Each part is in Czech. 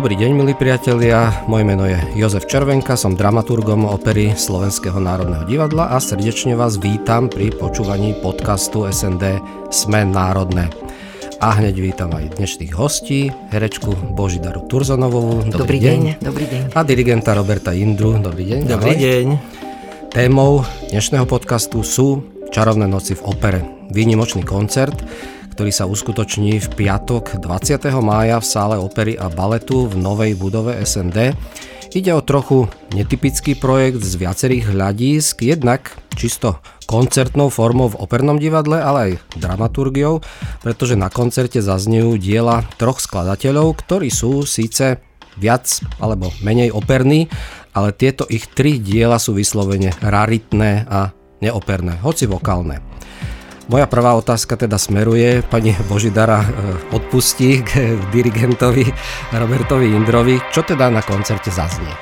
Dobrý deň, milí priatelia. Moje meno je Jozef Červenka, som dramaturgom opery Slovenského národného divadla a srdečne vás vítam pri počúvaní podcastu SND Sme národné. A hneď vítam aj dnešných hostí, herečku Božidaru Turzonovovú. Dobrý, dobrý deň. deň. Dobrý deň. A dirigenta Roberta Indru. Dobrý deň. Dobrý ahoj. deň. Témou dnešného podcastu sú Čarovné noci v opere. Výnimočný koncert, ktorý sa uskutoční v piatok 20. mája v sále opery a baletu v novej budove SND. Ide o trochu netypický projekt z viacerých hľadísk, jednak čisto koncertnou formou v opernom divadle, ale aj dramaturgiou, pretože na koncerte zaznejú diela troch skladateľov, ktorí sú síce viac alebo menej operní, ale tieto ich tri diela sú vyslovene raritné a neoperné, hoci vokálne. Moja prvá otázka teda smeruje, pani Božidara eh, odpustí k dirigentovi Robertovi Indrovi, čo teda na koncerte zaznie?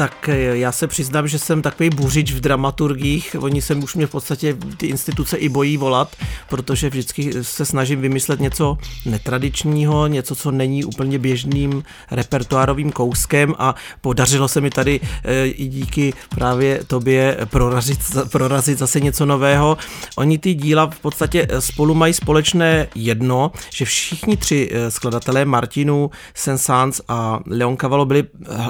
Tak eh, já se přiznám, že jsem takový buřič v dramaturgích. Oni se už mě v podstatě ty instituce i bojí volat, protože vždycky se snažím vymyslet něco netradičního, něco, co není úplně běžným repertoárovým kouskem a podařilo se mi tady eh, i díky právě tobě prorazit, prorazit zase něco nového. Oni ty díla v podstatě eh, spolu mají společné jedno, že všichni tři skladatelé Martinu, Sensans a Leon Cavallo byli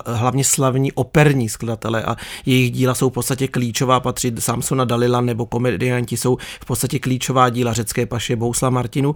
hlavně slavní operní skladatelé a jejich díla jsou v podstatě klíčová, patří Samsona Dalila nebo komedianti jsou v podstatě klíčová díla řecké paše Bousla Martinu.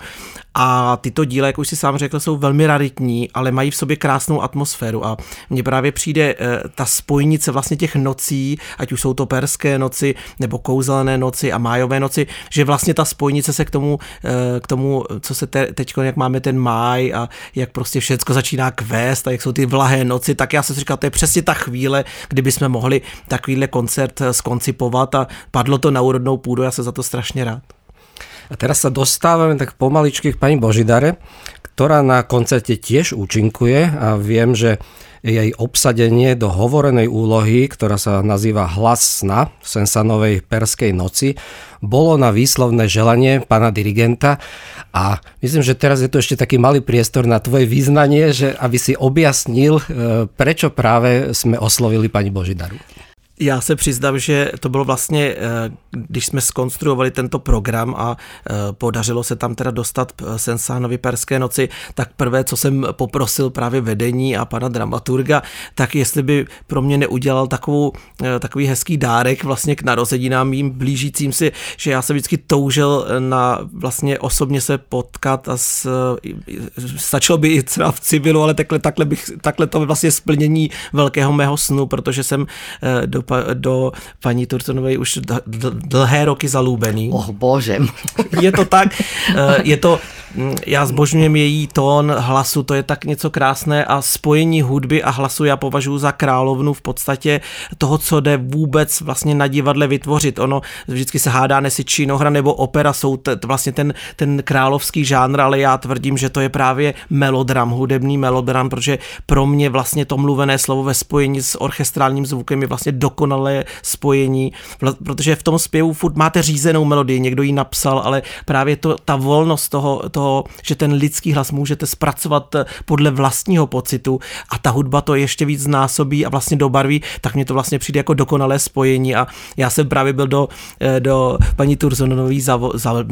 A tyto díla, jak už si sám řekl, jsou velmi raritní, ale mají v sobě krásnou atmosféru. A mně právě přijde eh, ta spojnice vlastně těch nocí, ať už jsou to perské noci nebo kouzelné noci a májové noci, že vlastně ta spojnice se k tomu, eh, k tomu co se te, teď, jak máme ten máj a jak prostě všechno začíná kvést a jak jsou ty vlahé noci, tak já se říkal, to je přesně ta chvíle, chvíle, kdyby jsme mohli takovýhle koncert eh, skoncipovat a padlo to na úrodnou půdu, já se za to strašně rád. A teraz sa dostávame tak pomaličky k pani Božidare, ktorá na koncerte tiež účinkuje a viem, že jej obsadenie do hovorenej úlohy, ktorá sa nazýva Hlas sna v Sensanovej perskej noci, bolo na výslovné želanie pána dirigenta a myslím, že teraz je tu ešte taký malý priestor na tvoje význanie, že aby si objasnil, e, prečo práve sme oslovili pani Božidaru. Já se přiznám, že to bylo vlastně, eh, když jsme skonstruovali tento program a eh, podařilo se tam teda dostat eh, Sensánovi Perské noci, tak prvé, co jsem poprosil právě vedení a pana dramaturga, tak jestli by pro mě neudělal takovou, takový hezký dárek vlastně k narozeninám mým blížícím si, že já jsem vždycky toužil na vlastně osobně se potkat a s, stačilo by i třeba v civilu, ale takhle, takhle, bych, takhle to vlastně splnění velkého mého snu, protože jsem do do paní Turtonové už dlhé roky zalúbený. Oh bože. Je to tak, eh, je to, hm, já zbožňujem její tón hlasu, to je tak něco krásné a spojení hudby a hlasu já považuji za královnu v podstatě toho, co jde vůbec vlastně na divadle vytvořit. Ono vždycky se hádá, nesi činohra nebo opera jsou t- vlastně ten, ten královský žánr, ale já tvrdím, že to je právě melodram, hudební melodram, protože pro mě vlastně to mluvené slovo ve spojení s orchestrálním zvukem je vlastně do dokonalé spojení, protože v tom zpěvu furt máte řízenou melodii, někdo ji napsal, ale právě to, ta volnost toho, toho, že ten lidský hlas můžete zpracovat eh, podle vlastního pocitu a ta hudba to ještě víc znásobí a vlastně dobarví, tak mě to vlastně přijde jako dokonalé spojení a já jsem právě byl do, eh, do paní Turzonový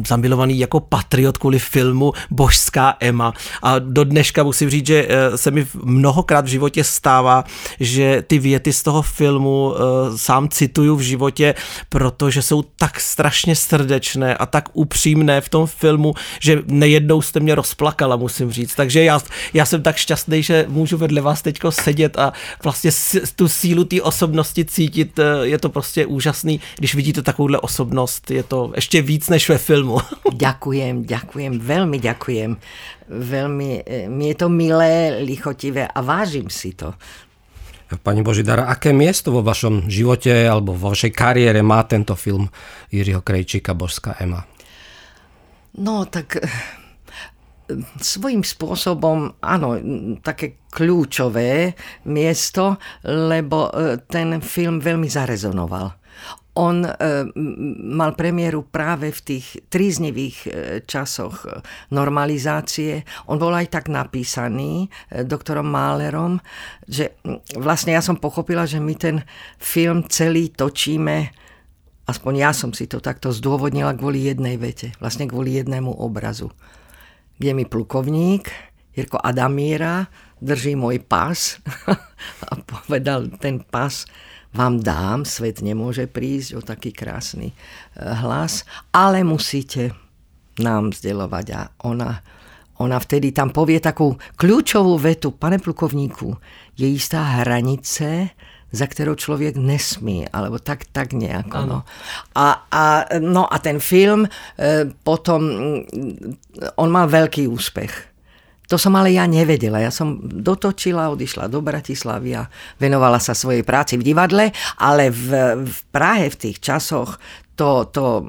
zamilovaný jako patriot kvůli filmu Božská Ema a do dneška musím říct, že eh, se mi mnohokrát v životě stává, že ty věty z toho filmu sám cituju v životě, protože jsou tak strašně srdečné a tak upřímné v tom filmu, že nejednou jste mě rozplakala, musím říct. Takže já, já jsem tak šťastný, že můžu vedle vás teďko sedět a vlastně tu sílu té osobnosti cítit. Eh, je to prostě úžasný, když vidíte takovouhle osobnost. Je to ještě víc než ve filmu. Ďakujem, ďakujem, veľmi ďakujem. Veľmi, eh, mi je to milé, lichotivé a vážim si to. Pani Božidara, aké miesto vo vašom živote alebo vo vašej kariére má tento film Jiřího Krejčíka Božská Ema? No, tak eh, svojím spôsobom, áno, také kľúčové miesto, lebo eh, ten film veľmi zarezonoval. On e, mal premiéru práve v tých tríznivých e, časoch normalizácie. On bol aj tak napísaný doktorom Málerom, že vlastne ja som pochopila, že my ten film celý točíme aspoň ja som si to takto zdôvodnila kvôli jednej vete, vlastne kvôli jednému obrazu. Je mi plukovník, Jirko Adamíra, drží môj pas a povedal ten pas, vám dám, svet nemôže prísť o taký krásny e, hlas, ale musíte nám vzdelovať a ona, ona vtedy tam povie takú kľúčovú vetu, pane plukovníku, je istá hranice, za ktorou človek nesmí, alebo tak, tak nejako. No. A, a, no a ten film e, potom, on mal veľký úspech to som ale ja nevedela. Ja som dotočila, odišla do Bratislavy a venovala sa svojej práci v divadle, ale v, v Prahe v tých časoch to, to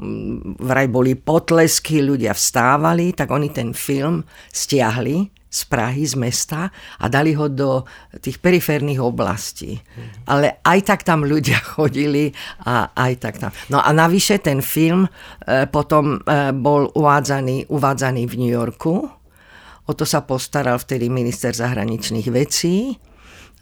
vraj boli potlesky, ľudia vstávali, tak oni ten film stiahli z Prahy, z mesta a dali ho do tých periférnych oblastí. Mm. Ale aj tak tam ľudia chodili a aj tak tam. No a navyše ten film e, potom e, bol uvádzaný, uvádzaný v New Yorku O to sa postaral vtedy minister zahraničných vecí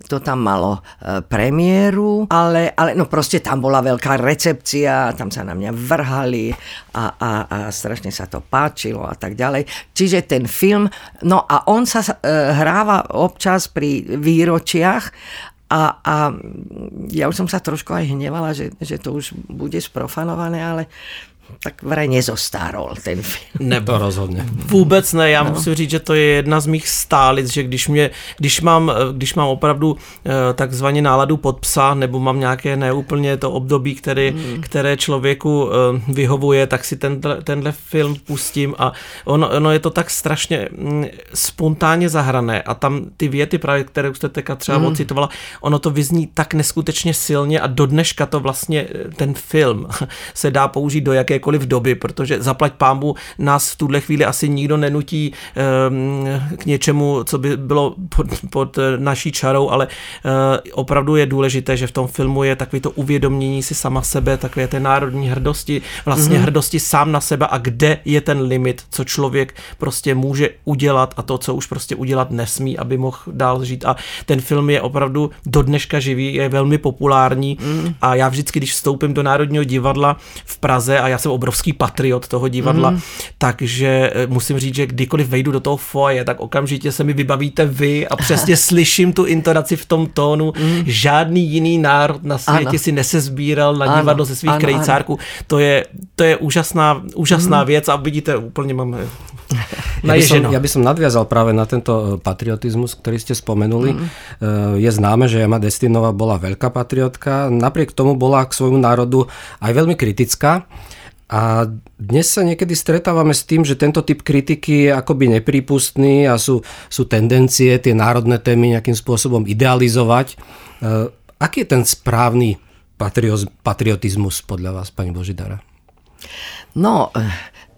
to tam malo e, premiéru, ale, ale no proste tam bola veľká recepcia, tam sa na mňa vrhali a, a, a strašne sa to páčilo a tak ďalej. Čiže ten film, no a on sa e, hráva občas pri výročiach a, a ja už som sa trošku aj hnevala, že, že to už bude sprofanované, ale tak vraj nezostárol ten film. Nebo rozhodně. Vůbec ne, já no. musím říct, že to je jedna z mých stálic, že když, mě, když, mám, když mám opravdu eh, takzvaně náladu pod psa, nebo mám nějaké neúplně to období, který, mm. které člověku eh, vyhovuje, tak si tenhle, tenhle film pustím a ono, ono je to tak strašně mm, spontánně zahrané a tam ty věty, právě, které už jste teďka třeba mm. ocitovala, ono to vyzní tak neskutečně silně a do dneška to vlastně eh, ten film se dá použít do jaké jakékoliv doby, protože zaplať pámbu nás v tuhle chvíli asi nikdo nenutí ehm, k něčemu, co by bylo pod, pod naší čarou, ale eh, opravdu je důležité, že v tom filmu je takové to uvědomění si sama sebe, takové té národní hrdosti, vlastně mm-hmm. hrdosti sám na sebe a kde je ten limit, co člověk prostě může udělat a to, co už prostě udělat nesmí, aby mohl dál žít. A ten film je opravdu do dneška živý, je velmi populární mm. a já vždycky, když vstoupím do Národního divadla v Praze a já jsem obrovský patriot toho divadla, mm. takže eh, musím říct, že kdykoliv vejdu do toho foje, tak okamžitě se mi vybavíte vy a přesně slyším tu intonaci v tom tónu. Mm. Žádný jiný národ na světě ano. si nesezbíral na divadlo ze svých krejcárků. To je, to je úžasná, úžasná mm. věc a vidíte, úplně mám Ja by, som, ja by som nadviazal práve na tento eh, patriotizmus, ktorý ste spomenuli. Mm. Je známe, že Emma Destinová bola veľká patriotka, napriek tomu bola k svojmu národu aj veľmi kritická. A dnes sa niekedy stretávame s tým, že tento typ kritiky je akoby neprípustný a sú, sú tendencie tie národné témy nejakým spôsobom idealizovať. E, aký je ten správny patriotizmus podľa vás, pani Božidara? No, e,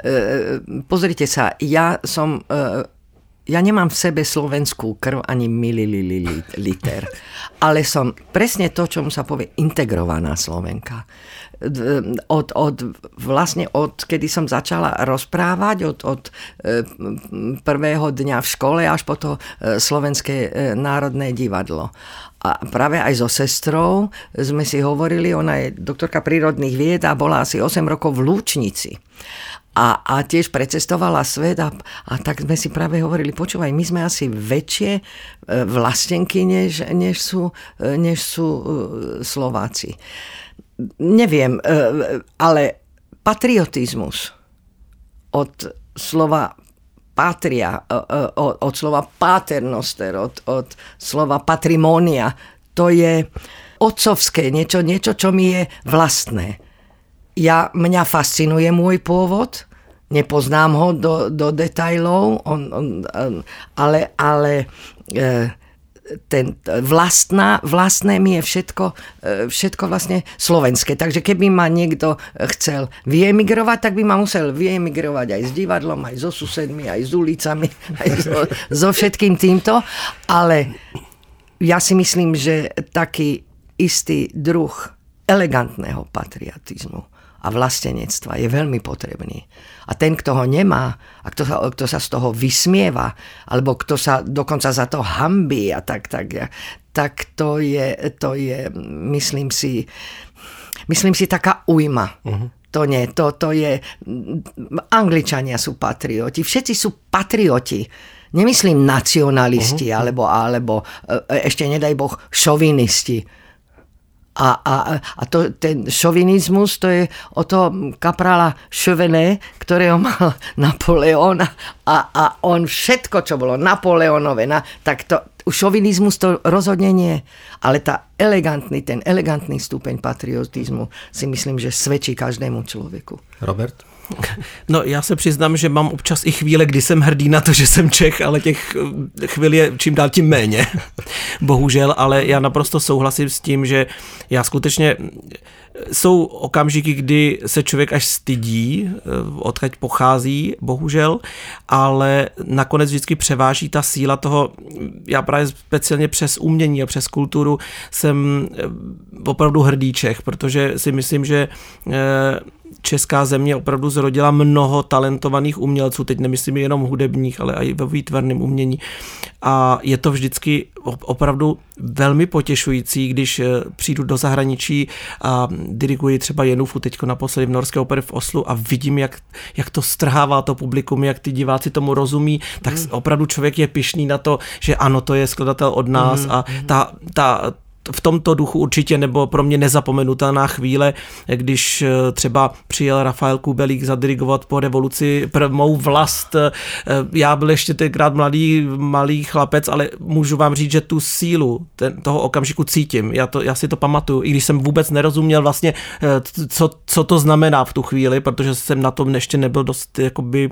e, pozrite sa, ja som... Ja nemám v sebe slovenskú krv ani mililiter, ale som presne to, čomu sa povie integrovaná Slovenka od, od, vlastne od, kedy som začala rozprávať, od, od e, prvého dňa v škole až po to e, Slovenské e, národné divadlo. A práve aj so sestrou sme si hovorili, ona je doktorka prírodných vied a bola asi 8 rokov v Lúčnici. A, a tiež precestovala svet a, a tak sme si práve hovorili, počúvaj, my sme asi väčšie vlastenky, než, než, sú, než sú Slováci neviem, e, ale patriotizmus od slova patria, e, e, od slova paternoster, od, od slova patrimonia, to je otcovské, niečo, niečo, čo mi je vlastné. Ja, mňa fascinuje môj pôvod, nepoznám ho do, do detajlov, on, on, ale, ale e, ten vlastná, vlastné mi je všetko, e, všetko vlastne slovenské. Takže keby ma niekto chcel vyemigrovať, tak by ma musel vyemigrovať aj s divadlom, aj so susedmi, aj s ulicami, aj so, so všetkým týmto. Ale ja si myslím, že taký istý druh elegantného patriotizmu a vlastenectva je veľmi potrebný. A ten, kto ho nemá, a kto sa, kto sa z toho vysmieva, alebo kto sa dokonca za to hambí a tak, tak, tak to je, to je myslím si, myslím si taká ujma. Uh-huh. To nie, to, to je... Angličania sú patrioti, všetci sú patrioti. Nemyslím nacionalisti, uh-huh. alebo, alebo e, ešte nedaj Boh šovinisti a, a, a to, ten šovinizmus, to je o to kaprala Chauvenet, ktorého mal Napoleon a, a on všetko, čo bolo Napoleonové, na, tak to, šovinizmus to rozhodne nie. Ale tá elegantný, ten elegantný stupeň patriotizmu si myslím, že svedčí každému človeku. Robert? No já se přiznám, že mám občas i chvíle, kdy jsem hrdý na to, že jsem Čech, ale těch eh, chvíli je čím dál tím méně. Bohužel, ale já naprosto souhlasím s tím, že já skutečně jsou okamžiky, kdy se člověk až stydí, eh, odkud pochází, bohužel, ale nakonec vždycky převáží ta síla toho, já právě speciálně přes umění a přes kulturu jsem eh, opravdu hrdý Čech, protože si myslím, že česká země opravdu zrodila mnoho talentovaných umělců, teď nemyslím jenom hudebních, ale i ve výtvarném umění. A je to vždycky opravdu velmi potěšující, když eh, přijdu do zahraničí a diriguji třeba Jenufu teď naposledy v Norské opeře v Oslu a vidím, jak, jak to strhává to publikum, jak ty diváci tomu rozumí, tak mm. opravdu člověk je pišný na to, že ano, to je skladatel od nás mm. a ta, ta, v tomto duchu určitě nebo pro mě nezapomenutelná chvíle, když eh, třeba přijel Rafael Kubelík zadirigovat po revoluci mou vlast. Eh, já byl ještě tenkrát mladý, malý chlapec, ale můžu vám říct, že tu sílu ten, toho okamžiku cítím. Já, to, já si to pamatuju, i když jsem vůbec nerozuměl vlastně, eh, co, co to znamená v tu chvíli, protože jsem na tom ještě nebyl dost jakoby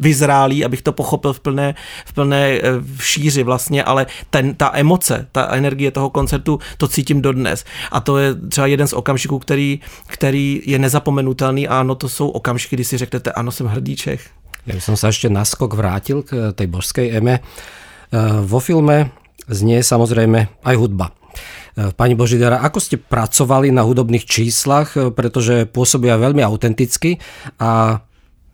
vyzrálý, abych to pochopil v plné, v plné šíři vlastně, ale ten, ta emoce, ta energie toho koncertu koncertu, to cítím dodnes. A to je třeba jeden z okamžiků, který, který je nezapomenutelný a ano, to jsou okamžiky, kdy si řeknete, ano, jsem hrdý Čech. By som sa ešte naskok vrátil k tej božskej eme. E, vo filme znie samozrejme aj hudba. E, pani Božidara, ako ste pracovali na hudobných číslach, pretože pôsobia veľmi autenticky a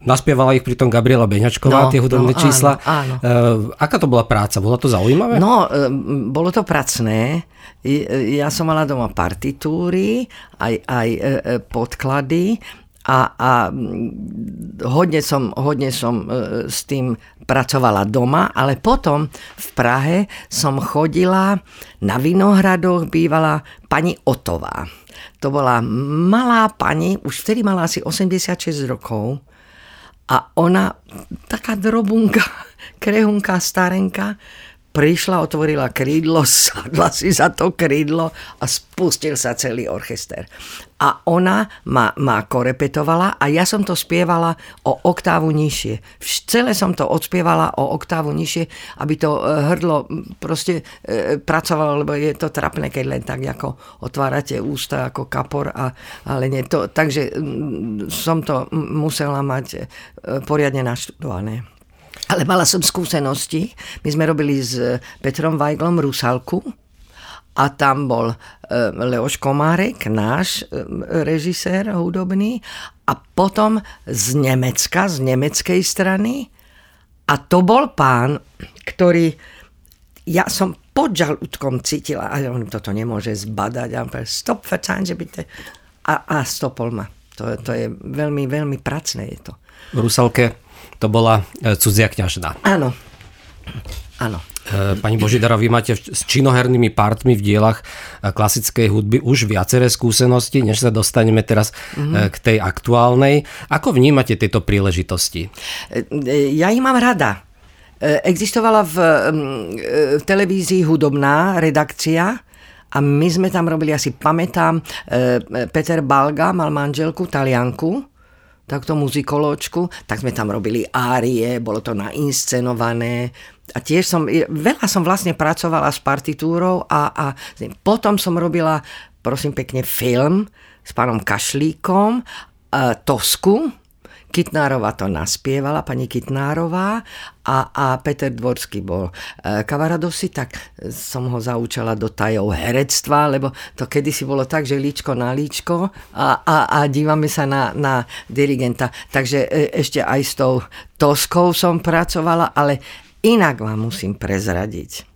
Naspievala ich pritom Gabriela Beňačková, no, tie hudobné no, čísla. Áno, áno. E, aká to bola práca? Bolo to zaujímavé? No, e, bolo to pracné. Ja som mala doma partitúry, aj, aj e, podklady a, a hodne som, hodne som s tým pracovala doma, ale potom v Prahe som chodila na Vinohradoch, bývala pani Otová. To bola malá pani, už vtedy mala asi 86 rokov, a ona, taká drobunka, krehunká starenka, prišla, otvorila krídlo, sadla si za to krídlo a spustil sa celý orchester. A ona ma, ma korepetovala a ja som to spievala o oktávu nižšie. Celé som to odspievala o oktávu nižšie, aby to e, hrdlo proste e, pracovalo, lebo je to trapné, keď len tak ako otvárate ústa ako kapor. A, ale nie to, takže som to musela mať e, poriadne naštudované. Ale mala som skúsenosti. My sme robili s Petrom Vajglom Rusalku a tam bol e, Leoš Komárek, náš e, režisér hudobný a potom z Nemecka, z nemeckej strany a to bol pán, ktorý ja som pod žalúdkom cítila a on toto nemôže zbadať a on stop, verzeihen že bitte. A, a stopol ma. To, to je veľmi, veľmi pracné je to. V Rusalke to bola e, cudzia kňažna. Áno, áno. E, pani Božidara, vy máte s činohernými partmi v dielach e, klasickej hudby už viaceré skúsenosti, než sa dostaneme teraz mm-hmm. k tej aktuálnej. Ako vnímate tieto príležitosti? Ja ich mám rada. Existovala v, v televízii hudobná redakcia, a my sme tam robili, asi pamätám, Peter Balga mal manželku, talianku, takto muzikoločku, tak sme tam robili árie, bolo to nainscenované. A tiež som, veľa som vlastne pracovala s partitúrou a, a potom som robila, prosím pekne, film s pánom Kašlíkom, Tosku, Kitnárová to naspievala, pani Kitnárová a, a Peter Dvorský bol e, kavaradosi, tak som ho zaučala do tajov herectva, lebo to kedysi bolo tak, že líčko na líčko a, a, a dívame sa na, na dirigenta. Takže e, ešte aj s tou Toskou som pracovala, ale inak vám musím prezradiť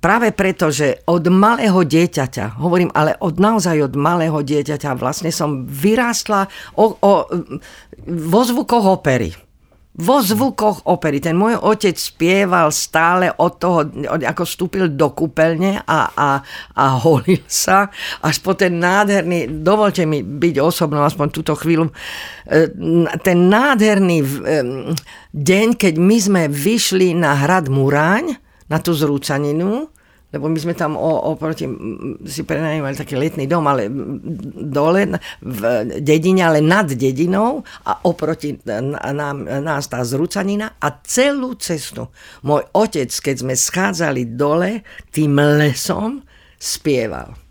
práve preto, že od malého dieťaťa, hovorím ale od naozaj od malého dieťaťa, vlastne som vyrástla o, o, vo zvukoch opery. Vo zvukoch opery. Ten môj otec spieval stále od toho, od, ako vstúpil do kúpeľne a, a, a holil sa, až po ten nádherný, dovolte mi byť osobnou aspoň túto chvíľu, e, ten nádherný e, deň, keď my sme vyšli na hrad Muráň, na tú zrúcaninu, lebo my sme tam oproti si prenajímali taký letný dom, ale dole v dedine, ale nad dedinou a oproti nám, nás tá zrúcanina a celú cestu môj otec, keď sme schádzali dole tým lesom, spieval.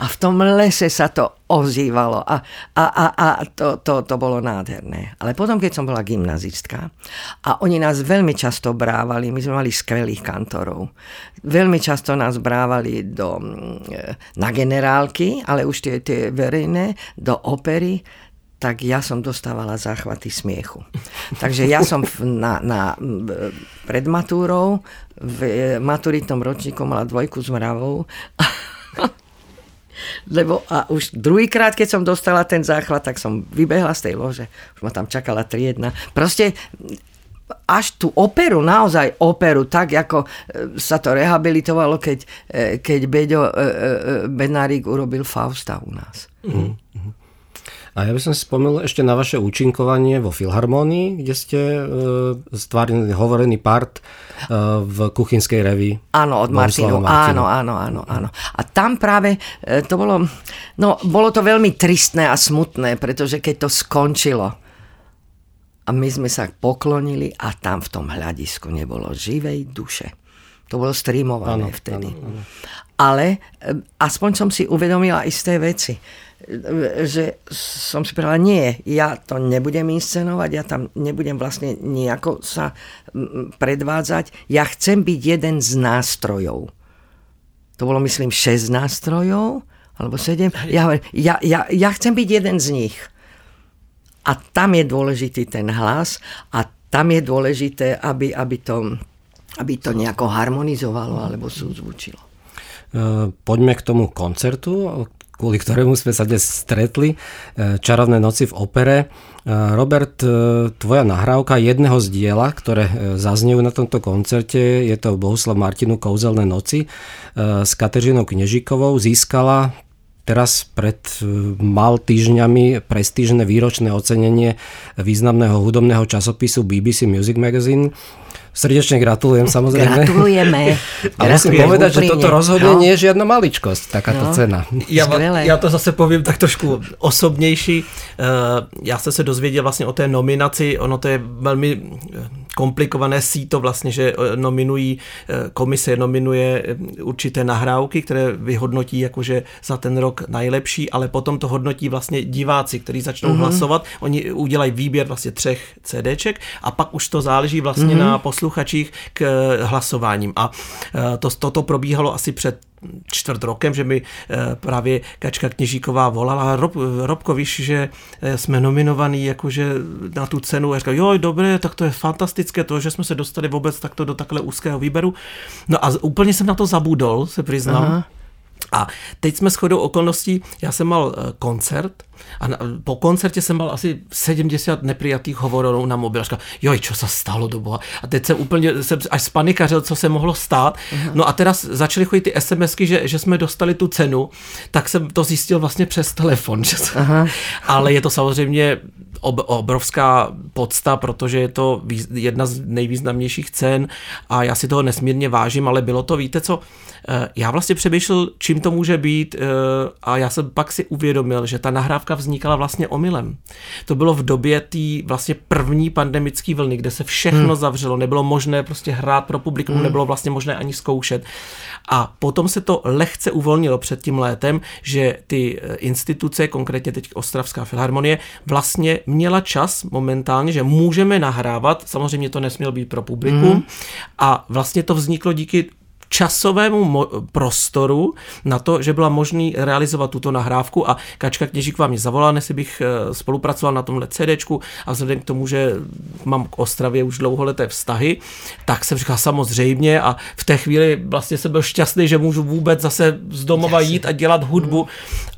A v tom lese sa to ozývalo a, a, a, a to, to, to bolo nádherné. Ale potom, keď som bola gymnazistka a oni nás veľmi často brávali, my sme mali skvelých kantorov, veľmi často nás brávali do, mm, na generálky, ale už tie, tie verejné, do opery, tak ja som dostávala záchvaty smiechu. Takže ja som na, na, pred matúrou v maturitnom ročníku mala dvojku s mravou lebo a už druhýkrát, keď som dostala ten záchvat, tak som vybehla z tej lože, už ma tam čakala triedna. Proste až tú operu, naozaj operu, tak ako e, sa to rehabilitovalo, keď, e, keď Beďo e, Benárik urobil Fausta u nás. Mm-hmm. A ja by som si spomenul ešte na vaše účinkovanie vo Filharmonii, kde ste e, stvárili hovorený part e, v kuchynskej revi. Áno, od Martinu. Áno, áno, áno, áno. A tam práve e, to bolo, no bolo to veľmi tristné a smutné, pretože keď to skončilo, a my sme sa poklonili a tam v tom hľadisku nebolo živej duše. To bolo streamované áno, vtedy. Áno, áno. Ale aspoň som si uvedomila isté veci že som si povedala, nie, ja to nebudem inscenovať, ja tam nebudem vlastne nejako sa predvádzať, ja chcem byť jeden z nástrojov. To bolo, myslím, 6 nástrojov, alebo 7. Ja, ja, ja, ja chcem byť jeden z nich. A tam je dôležitý ten hlas a tam je dôležité, aby, aby, to, aby to nejako harmonizovalo alebo súzvučilo. Poďme k tomu koncertu, kvôli ktorému sme sa dnes stretli, e, Čarovné noci v opere. E, Robert, e, tvoja nahrávka jedného z diela, ktoré zaznejú na tomto koncerte, je to Bohuslav Martinu Kouzelné noci s Kateřinou Knežikovou, získala teraz pred mal týždňami prestížne výročné ocenenie významného hudobného časopisu BBC Music Magazine Srdečne gratulujem samozrejme. Gratulujeme. A musím povedať, že toto rozhodne no. nie je žiadna maličkosť, takáto no. cena. Já, já to zase povím tak trošku osobnější. Eh, já jsem se dozvěděl vlastně o té nominaci, ono to je velmi komplikované síto vlastně, že eh, nominují, komise nominuje určité nahrávky, které vyhodnotí jakože za ten rok nejlepší, ale potom to hodnotí vlastně diváci, kteří začnou mm-hmm. hlasovat. Oni udělají výběr vlastně třech CDček a pak už to záleží vlastně mm-hmm. na posluchačích k hlasováním. A to, toto probíhalo asi před čtvrt rokem, že mi právě Kačka Kněžíková volala, Rob, Robko, víš, že jsme nominovaní jakože na tu cenu a říkal, jo, dobré, tak to je fantastické, to, že jsme se dostali vůbec takto do takhle úzkého výběru. No a úplně jsem na to zabudol, se přiznám. Aha. A teď jsme shodou okolností, já jsem mal koncert a na, po koncertě jsem mal asi 70 neprijatých hovorů na mobil. Říkal, joj, co se stalo do boha. A teď jsem úplně jsem až spanikařil, co se mohlo stát. Aha. No a teraz začaly chodit ty SMSky, že, že jsme dostali tu cenu, tak jsem to zjistil vlastně přes telefon. Že Aha. Ale je to samozřejmě ob, obrovská podsta, protože je to jedna z nejvýznamnějších cen a já si toho nesmírně vážím, ale bylo to, víte co, eh, já vlastně přemýšlel, či čím to může být eh, a já jsem pak si uvědomil, že ta nahrávka vznikala vlastně omylem. To bylo v době té vlastně první pandemické vlny, kde se všechno hmm. zavřelo, nebylo možné prostě hrát pro publikum, hmm. nebylo vlastně možné ani zkoušet. A potom se to lehce uvolnilo před tím létem, že ty eh, instituce, konkrétně teď Ostravská filharmonie, vlastně měla čas momentálně, že můžeme nahrávat, samozřejmě to nesmělo být pro publikum, mm. a vlastně to vzniklo díky časovému prostoru na to, že byla možný realizovat tuto nahrávku a Kačka Kněžíková mě zavolala, jestli bych eh, spolupracoval na tomhle CDčku a vzhledem k tomu, že mám k Ostravě už dlouholeté vztahy, tak jsem říkal samozřejmě. A v té chvíli vlastně jsem byl šťastný, že můžu vůbec zase z domova jít a dělat hudbu.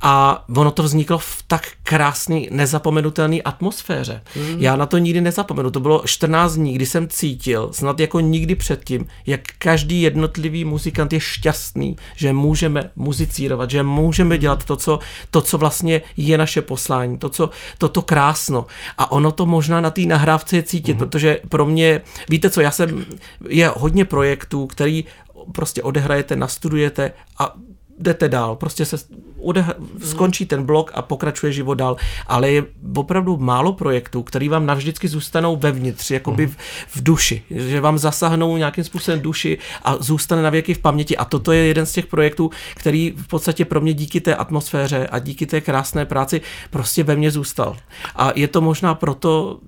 A ono to vzniklo v tak krásný, nezapomenutelné atmosféře. Mm. Já na to nikdy nezapomenu. To bylo 14 dní, kdy jsem cítil, snad jako nikdy předtím, jak každý jednotlivý muzikant je šťastný, že můžeme muzicírovat, že můžeme dělat to, co, to, co vlastně je naše poslání, to, co, to, to krásno. A ono to možná na té nahrávce je cítit, mm-hmm. protože pro mě, víte co, já jsem, je hodně projektů, který prostě odehrajete, nastudujete a jdete dál, prostě se odeh- skončí ten blok a pokračuje život dál, ale je opravdu málo projektů, který vám navždycky zůstanou vevnitř, jakoby v, v duši, že vám zasahnou nějakým způsobem duši a zůstane na věky v paměti a toto je jeden z těch projektů, který v podstatě pro mě díky té atmosféře a díky té krásné práci prostě ve mně zůstal. A je to možná proto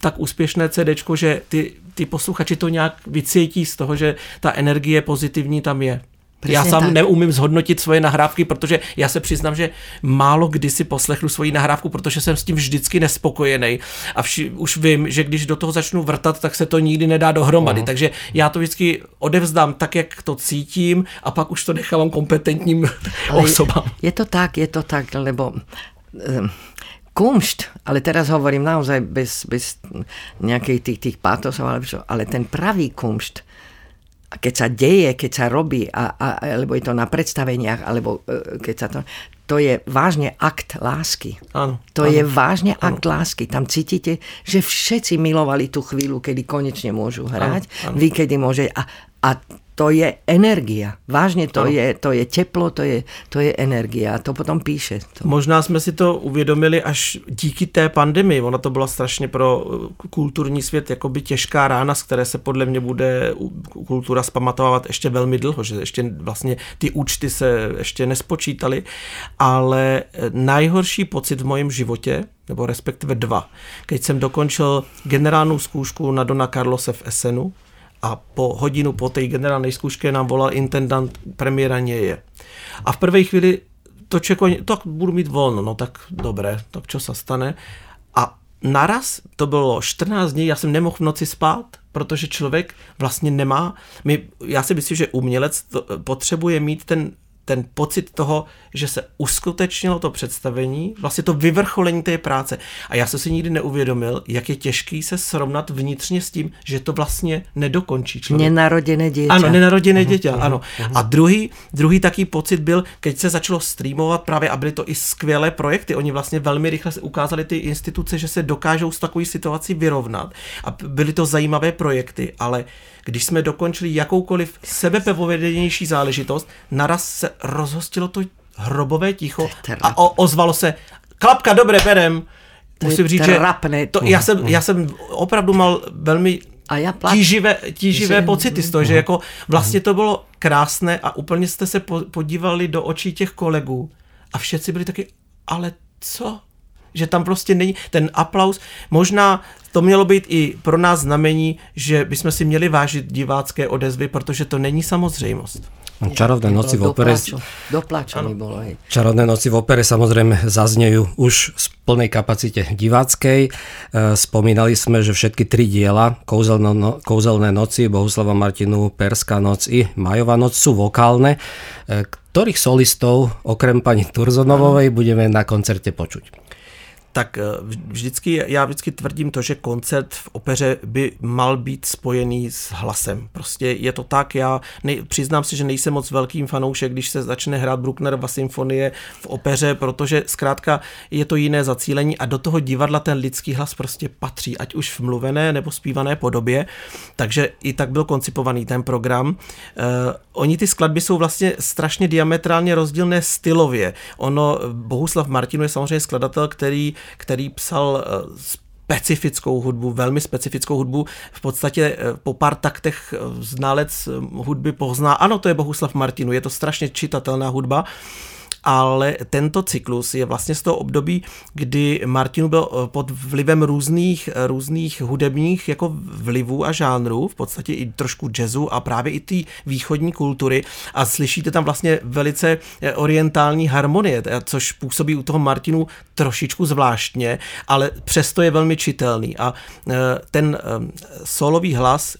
tak úspěšné CD, že ty, ty posluchači to nějak vycítí z toho, že ta energie pozitivní tam je. Přesně já sám tak. neumím zhodnotit svoje nahrávky, protože já se přiznám, že málo kdy si poslechnu svoji nahrávku, protože jsem s tím vždycky nespokojený. A vši, už vím, že když do toho začnu vrtat, tak se to nikdy nedá dohromady. Uh-huh. Takže já to vždycky odevzdám tak, jak to cítím a pak už to nechávám kompetentním ale osobám. Je, to tak, je to tak, lebo um, kumšt, ale teraz hovorím naozaj bez, bez nejakej tých, tých pátosov, ale, ale ten pravý kumšt, keď sa deje, keď sa robí, a, a, alebo je to na predstaveniach, alebo e, keď sa to... To je vážne akt lásky. Áno. To áno, je vážne áno. akt lásky. Tam cítite, že všetci milovali tú chvíľu, kedy konečne môžu hrať, áno, áno. vy kedy môže... A, a to je energia. Vážně to je, to je teplo, to je, to je energia a to potom píše. To. Možná jsme si to uvědomili až díky té pandemii. Ona to byla strašně pro eh, kulturní svět jakoby těžká rána, z které se podle mě bude kultura zpamatovávat ještě velmi dlouho, že ještě vlastně ty účty se ještě nespočítaly, ale eh, nejhorší pocit v mém životě, nebo respektive dva, keď jsem dokončil generálnou zkoušku na Dona Carlose v Essenu, a po hodinu po té generální zkoušce nám volal intendant, premiéra je. A v první chvíli to čeko, tak budu mít volno, no tak dobré, tak čo sa stane. A naraz, to bylo 14 dní, já jsem nemohl v noci spát, protože člověk vlastně nemá, my, já si myslím, že umělec to, potřebuje mít ten ten pocit toho, že se uskutečnilo to představení, vlastně to vyvrcholení té práce. A já jsem si nikdy neuvědomil, jak je těžký se srovnat vnitřně s tím, že to vlastně nedokončí člověk. Nenaroděné dítě. Ano, nenaroděné uh-huh, dítě, uh-huh, ano. Uh-huh. A druhý, druhý taký pocit byl, keď se začalo streamovat právě, a byly to i skvělé projekty, oni vlastně velmi rychle se ukázali ty instituce, že se dokážou s takovou situací vyrovnat. A byly to zajímavé projekty, ale když jsme dokončili jakoukoliv sebepevovedenější záležitost, naraz se rozhostilo to hrobové ticho a o, ozvalo se klapka, dobré, berem. Musím říct, že to, já, jsem, já jsem opravdu mal velmi a já plač. tíživé, tíživé že... pocity z toho, že jako vlastně to bylo krásné a úplně jste se podívali do očí těch kolegů a všetci byli taky, ale co? Že tam prostě není ten aplaus. Možná to mělo být i pro nás znamení, že bychom si měli vážit divácké odezvy, protože to není samozřejmost. Čarovné noci v opere... Doplačený bolo, hej. Čarovné noci v opere samozrejme zaznejú už v plnej kapacite diváckej. E, spomínali sme, že všetky tri diela, Kouzelné, no, Kouzelné noci, Bohuslava Martinu, Perská noc i Majová noc sú vokálne. E, ktorých solistov, okrem pani Turzonovovej, budeme na koncerte počuť? Tak vždycky, já vždycky tvrdím to, že koncert v opeře by mal být spojený s hlasem. Prostě je to tak, já nej, přiznám si, že nejsem moc velkým fanoušek, když se začne hrát Brucknerova symfonie v opeře, protože zkrátka je to jiné zacílení a do toho divadla ten lidský hlas prostě patří, ať už v mluvené nebo zpívané podobě, takže i tak byl koncipovaný ten program. Uh, oni ty skladby jsou vlastně strašně diametrálně rozdílné stylově. Ono, Bohuslav Martinu je samozřejmě skladatel, který, který psal uh, specifickou hudbu, velmi specifickou hudbu. V podstatě po pár taktech znalec hudby pozná, ano, to je Bohuslav Martinu, je to strašně čitatelná hudba ale tento cyklus je vlastně z toho období, kdy Martinu byl eh, pod vlivem různých, eh, různých hudebních jako vlivů a žánrů, v podstatě i trošku jazzu a právě i té východní kultury. A slyšíte tam vlastně velice eh, orientální harmonie, což působí u toho Martinu trošičku zvláštně, ale přesto je velmi čitelný. A ten solový hlas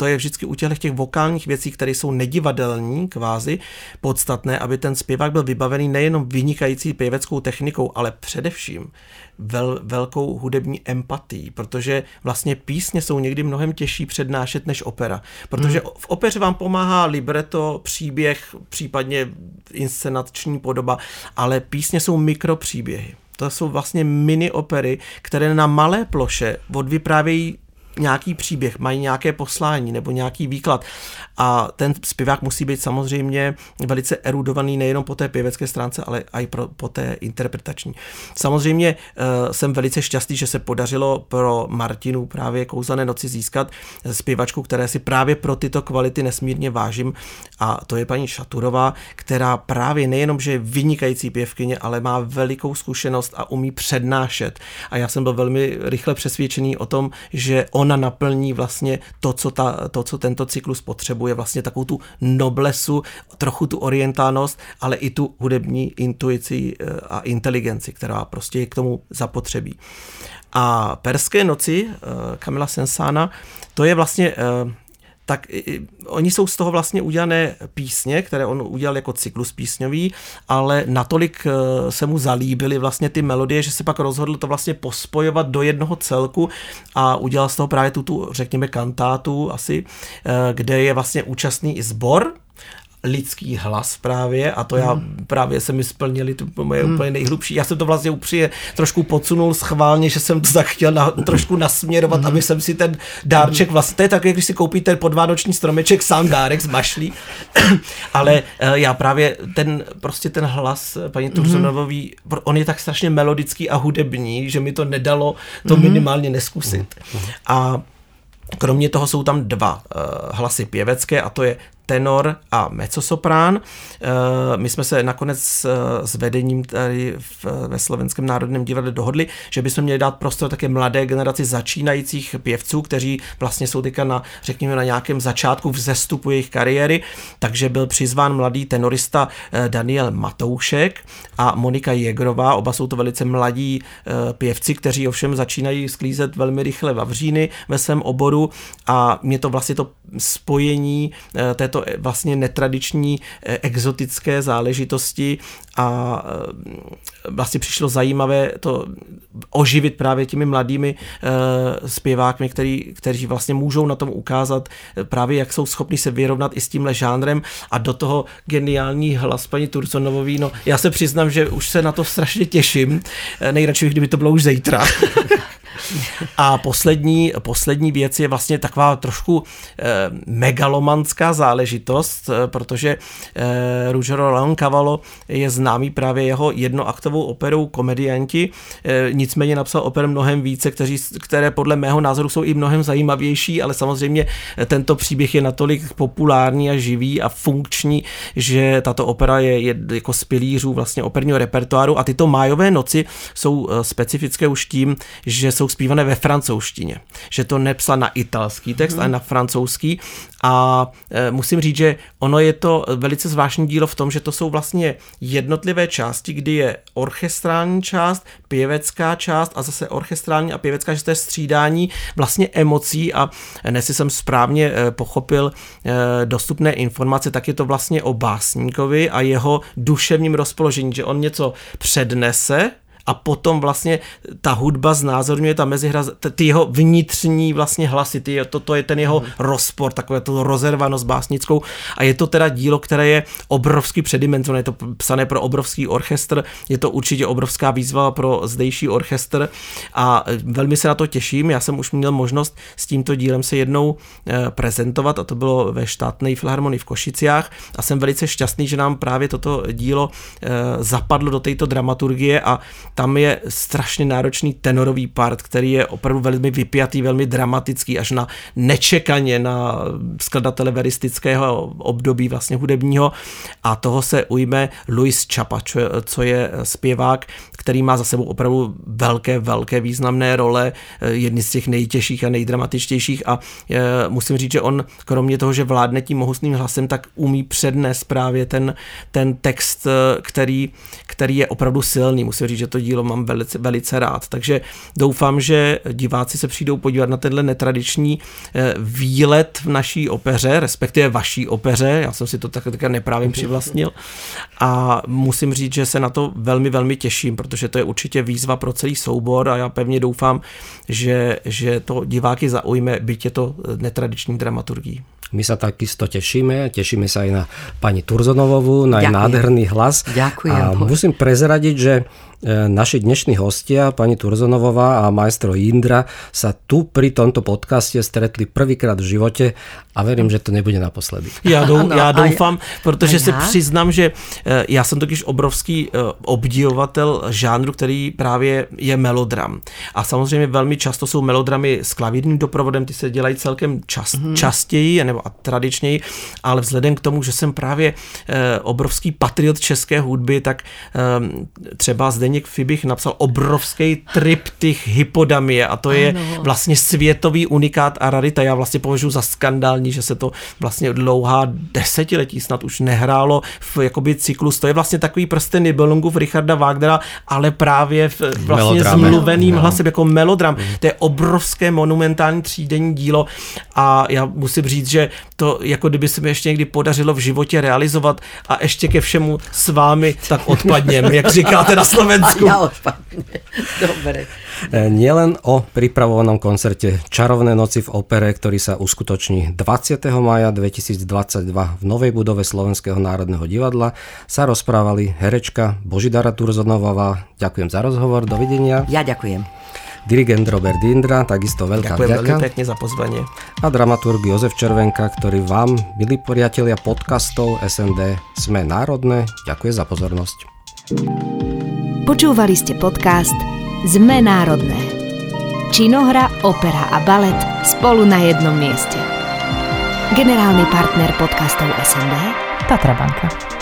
to je vždycky u těch, těch vokálních věcí, které jsou nedivadelní, kvázi, podstatné, aby ten zpěvák byl vybavený nejenom vynikající pěveckou technikou, ale především vel, velkou hudební empatí, protože vlastně písně jsou někdy mnohem těžší přednášet než opera. Protože hmm. v opeře vám pomáhá libreto, příběh, případně inscenační podoba, ale písně jsou mikropříběhy. To jsou vlastně mini opery, které na malé ploše odvyprávějí nějaký příběh, mají nějaké poslání nebo nějaký výklad. A ten zpěvák musí být samozřejmě velice erudovaný nejenom po té pěvecké stránce, ale i pro, po té interpretační. Samozřejmě uh, jsem velice šťastný, že se podařilo pro Martinu právě Kouzelné noci získat zpěvačku, které si právě pro tyto kvality nesmírně vážím. A to je paní Šaturová, která právě nejenom, že je vynikající pěvkyně, ale má velikou zkušenost a umí přednášet. A já jsem byl velmi rychle přesvědčený o tom, že ona naplní vlastně to, co, ta, to, co tento cyklus potřebuje, vlastně takovou tu noblesu, trochu tu orientálnost, ale i tu hudební intuici eh, a inteligenci, která prostě je k tomu zapotřebí. A Perské noci eh, Kamila Sensana, to je vlastně eh, tak oni jsou z toho vlastně udělané písně, které on udělal jako cyklus písňový, ale natolik eh, se mu zalíbily vlastně ty melodie, že se pak rozhodl to vlastně pospojovat do jednoho celku a udělal z toho právě tu, tu řekněme, kantátu asi, eh, kde je vlastně účastný i sbor, lidský hlas právě a to já hmm. právě se mi splnili to moje hmm. úplně nejhlubší. Já jsem to vlastně upříje trošku podsunul schválně, že jsem to tak chtěl na, trošku nasměrovat, hmm. aby jsem si ten dárček hmm. vlastně, to je tak, když si koupíte podvánoční stromeček, sám dárek z mašlí, ale uh, já právě ten, prostě ten hlas paní hmm. Turzonový, hmm. on je tak strašně melodický a hudební, že mi to nedalo to hmm. minimálně neskusit. Hmm. A Kromě toho jsou tam dva uh, hlasy pěvecké a to je tenor a mezzosoprán. Eh, my jsme se nakonec eh, s vedením tady ve Slovenském národním divadle dohodli, že bychom měli dát prostor také mladé generaci začínajících pěvců, kteří vlastně jsou teďka na, řekněme, na nějakém začátku vzestupu jejich kariéry, takže byl přizván mladý tenorista eh, Daniel Matoušek a Monika Jegrová, oba jsou to velice mladí pěvci, kteří ovšem začínají sklízet velmi rychle vavříny ve svém oboru. A mě to vlastně to spojení této Eh, vlastně netradiční eh, exotické záležitosti a eh, vlastně přišlo zajímavé to oživit právě těmi mladými zpěvákmi, který, kteří vlastně můžou na tom ukázat právě, jak jsou schopni se vyrovnat i s tímhle žánrem a do toho geniální hlas paní Turconovový, no já se přiznám, že už se na to strašně těším, nejradši kdyby to bylo už zítra. A poslední, poslední věc je vlastně taková trošku eh, megalomanská záležitost, eh, protože eh, Ruggero Leoncavallo je známý právě jeho jednoaktovou operou Komedianti, eh, nicméně napsal oper mnohem více, kteří, které podle mého názoru jsou i mnohem zajímavější, ale samozřejmě tento příběh je natolik populární a živý a funkční, že tato opera je, je jako z pilířů vlastně operního repertoáru. A tyto májové noci jsou eh, specifické už tím, že jsou zpívané ve francouzštině. Že to nepsal na italský text, hmm. ale na francouzský. A e, musím říct, že ono je to velice zvláštní dílo v tom, že to jsou vlastně jednotlivé části, kdy je orchestrální část, pěvecká část a zase orchestrální a pěvecká, že to je střídání vlastně emocí a nesi jsem správně e, pochopil e, dostupné informace, tak je to vlastně o básníkovi a jeho duševním rozpoložení, že on něco přednese, a potom vlastně ta hudba znázorňuje ta mezihra, ty jeho vnitřní vlastně hlasy, ty, to, to je ten jeho hmm. rozpor, takové to rozervanost básnickou a je to teda dílo, které je obrovský předimenzované, je to psané pro obrovský orchestr, je to určitě obrovská výzva pro zdejší orchestr a velmi se na to těším, já jsem už měl možnost s tímto dílem se jednou eh, prezentovat a to bylo ve štátné filharmonii v Košiciách a jsem velice šťastný, že nám právě toto dílo eh, zapadlo do této dramaturgie a tam je strašně náročný tenorový part, který je opravdu velmi vypjatý, velmi dramatický, až na nečekaně na skladatele veristického období vlastně hudebního a toho se ujme Luis Chapa, co je zpěvák, který má za sebou opravdu velké, velké významné role, jedny z těch nejtěžších a nejdramatičtějších a e, musím říct, že on kromě toho, že vládne tím mohutným hlasem, tak umí přednést právě ten, ten text, e, který, který je opravdu silný. Musím říct, že to dílo mám velice, velice rád. Takže doufám, že diváci se přijdou podívat na tenhle netradiční eh, výlet v naší opeře, respektive vaší opeře. Já jsem si to tak, tak neprávě přivlastnil. A musím říct, že se na to velmi, velmi těším, protože to je určitě výzva pro celý soubor a já pevně doufám, že, že to diváky zaujme, byť je to netradiční dramaturgii. My sa takisto tešíme, tešíme sa aj na pani Turzonovovú, na jej nádherný hlas. Ďakujem. A musím prezradiť, že naši dnešní hostia, pani Turzonovová a majstro Indra, sa tu pri tomto podcaste stretli prvýkrát v živote a verím, že to nebude naposledy. Já, dou, ano, já doufám, protože se přiznám, že e, já jsem totiž obrovský e, obdivovatel žánru, který právě je melodram. A samozřejmě velmi často jsou melodramy s klavírním doprovodem, ty se dělají celkem čas, mm. častěji nebo a tradičněji, ale vzhledem k tomu, že jsem právě obrovský patriot české hudby, tak třeba zde Zdeněk Fibich napsal obrovský triptych hypodamie a to je ano. vlastně světový unikát a rarita. Já vlastně považuji za skandální, že se to vlastně dlouhá desetiletí snad už nehrálo v jakoby cyklus. To je vlastně takový prsten Nibelungův Richarda Wagnera, ale právě v vlastně zmluveným no. hlasem jako melodram. Mm. To je obrovské monumentální třídenní dílo a já musím říct, že to jako kdyby se mi ještě někdy podařilo v životě realizovat a ještě ke všemu s vámi tak odpadněm, jak říkáte na Slovensku. Slovensku. Ja Dobre. E, nielen o pripravovanom koncerte Čarovné noci v opere, ktorý sa uskutoční 20. maja 2022 v novej budove Slovenského národného divadla, sa rozprávali herečka Božidara Turzonovová. Ďakujem za rozhovor, dovidenia. Ja ďakujem. Dirigent Robert Indra, takisto veľká Ďakujem veľmi pekne za pozvanie. A dramaturg Jozef Červenka, ktorý vám, milí priatelia podcastov SND Sme národné, ďakuje za pozornosť. Počúvali ste podcast Zme národné. Činohra, opera a balet spolu na jednom mieste. Generálny partner podcastov SND Tatra Banka.